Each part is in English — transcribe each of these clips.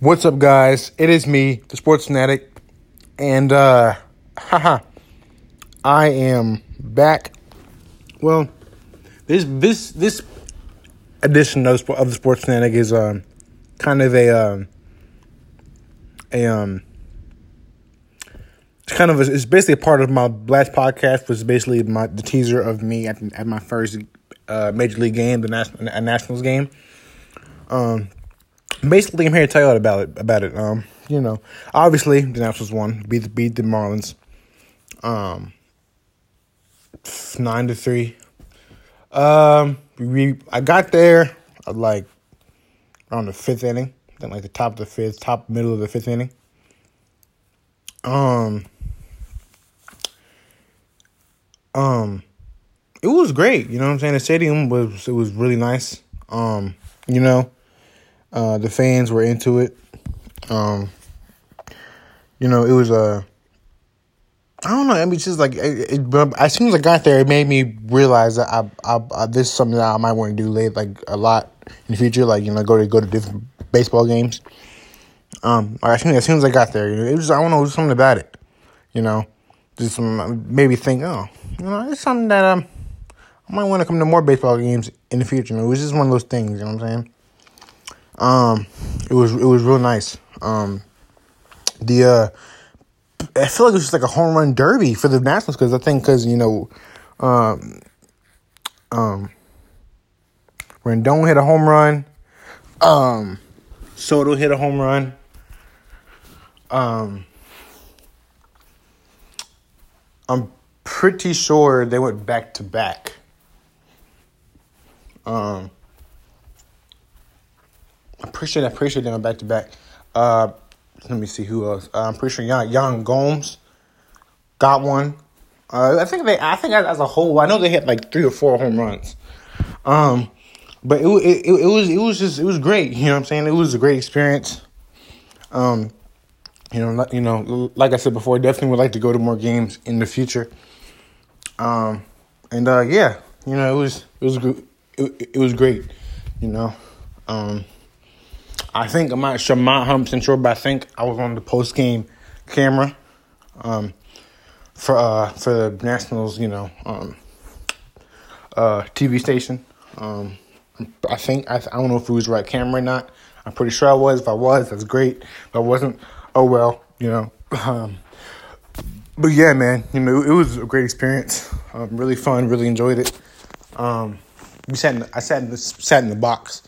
What's up, guys? It is me, the Sports Fanatic, and uh, haha, I am back. Well, this this this edition of, of the Sports Fanatic is um kind of a um a um it's kind of a, it's basically a part of my last podcast was basically my the teaser of me at at my first uh, major league game, the national a Nationals game. Um, basically, I'm here to tell you about it. About it. Um, you know, obviously the Nationals won, beat the beat the Marlins. Um, nine to three. Um, we I got there uh, like around the fifth inning, then like the top of the fifth, top middle of the fifth inning. Um. Um, it was great. You know what I'm saying? The stadium was it was really nice. Um, you know, uh, the fans were into it. Um, you know, it was a. Uh, I don't know. I mean, it's just like it, it, as soon as I got there, it made me realize that I, I, I this is something that I might want to do late, like a lot in the future. Like you know, go to go to different baseball games. Um, as soon as soon as I got there, you know, it was I don't know, something about it. You know, just maybe think, oh, you know, it's something that um, I might want to come to more baseball games in the future. You know, it was just one of those things. You know what I'm saying? Um, it was it was real nice. Um, the uh, I feel like it was just like a home run derby for the Nationals because I think because you know, um, um, Rendon hit a home run, um, Soto hit a home run, um, I'm pretty sure they went back to back. Um. Pretty sure. I'm back to back. Uh, let me see who else. Uh, I'm pretty sure Yan, Yan Gomes got one. Uh, I think they. I think as a whole, I know they hit like three or four home runs. Um, but it, it it, it was it was just it was great. You know what I'm saying? It was a great experience. Um, you know, you know, like I said before, definitely would like to go to more games in the future. Um, and uh, yeah, you know, it was it was it, it was great. You know, um. I think I'm not sure, I'm not 100 sure, but I think I was on the post game camera um, for uh, for the Nationals, you know, um, uh, TV station. Um, I think I, I don't know if it was right camera or not. I'm pretty sure I was. If I was, that's great. If I wasn't, oh well, you know. Um, but yeah, man, you know, it was a great experience. Um, really fun. Really enjoyed it. Um, we sat. In, I sat in the sat in the box.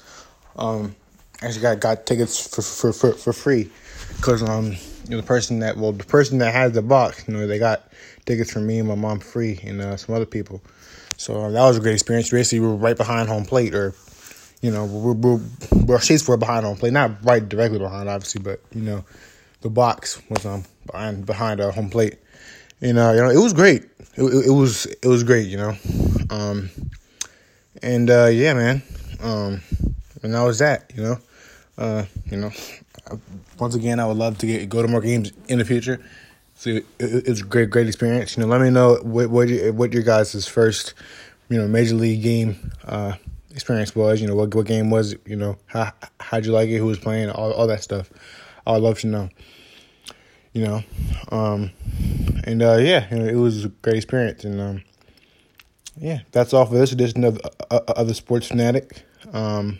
Um, actually got got tickets for for for, for free. Because um the person that well the person that has the box you know they got tickets for me and my mom free and uh, some other people. So uh, that was a great experience. Basically we were right behind home plate or you know we're, we're, we're seats were behind home plate not right directly behind obviously but you know the box was um behind behind uh, home plate. And uh, you know it was great. It, it, it was it was great you know. Um and uh yeah man. Um and that was that you know uh, you know, once again, I would love to get go to more games in the future. So it's a great, great experience. You know, let me know what what your, what your guys' first, you know, major league game uh, experience was. You know, what what game was? You know, how how'd you like it? Who was playing? All all that stuff. I would love to know. You know, um, and uh, yeah, you know, it was a great experience, and um, yeah, that's all for this edition of uh, of the Sports Fanatic. Um,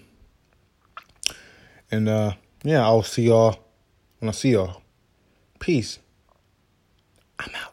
and uh, yeah, I'll see y'all when I see y'all. Peace. I'm out.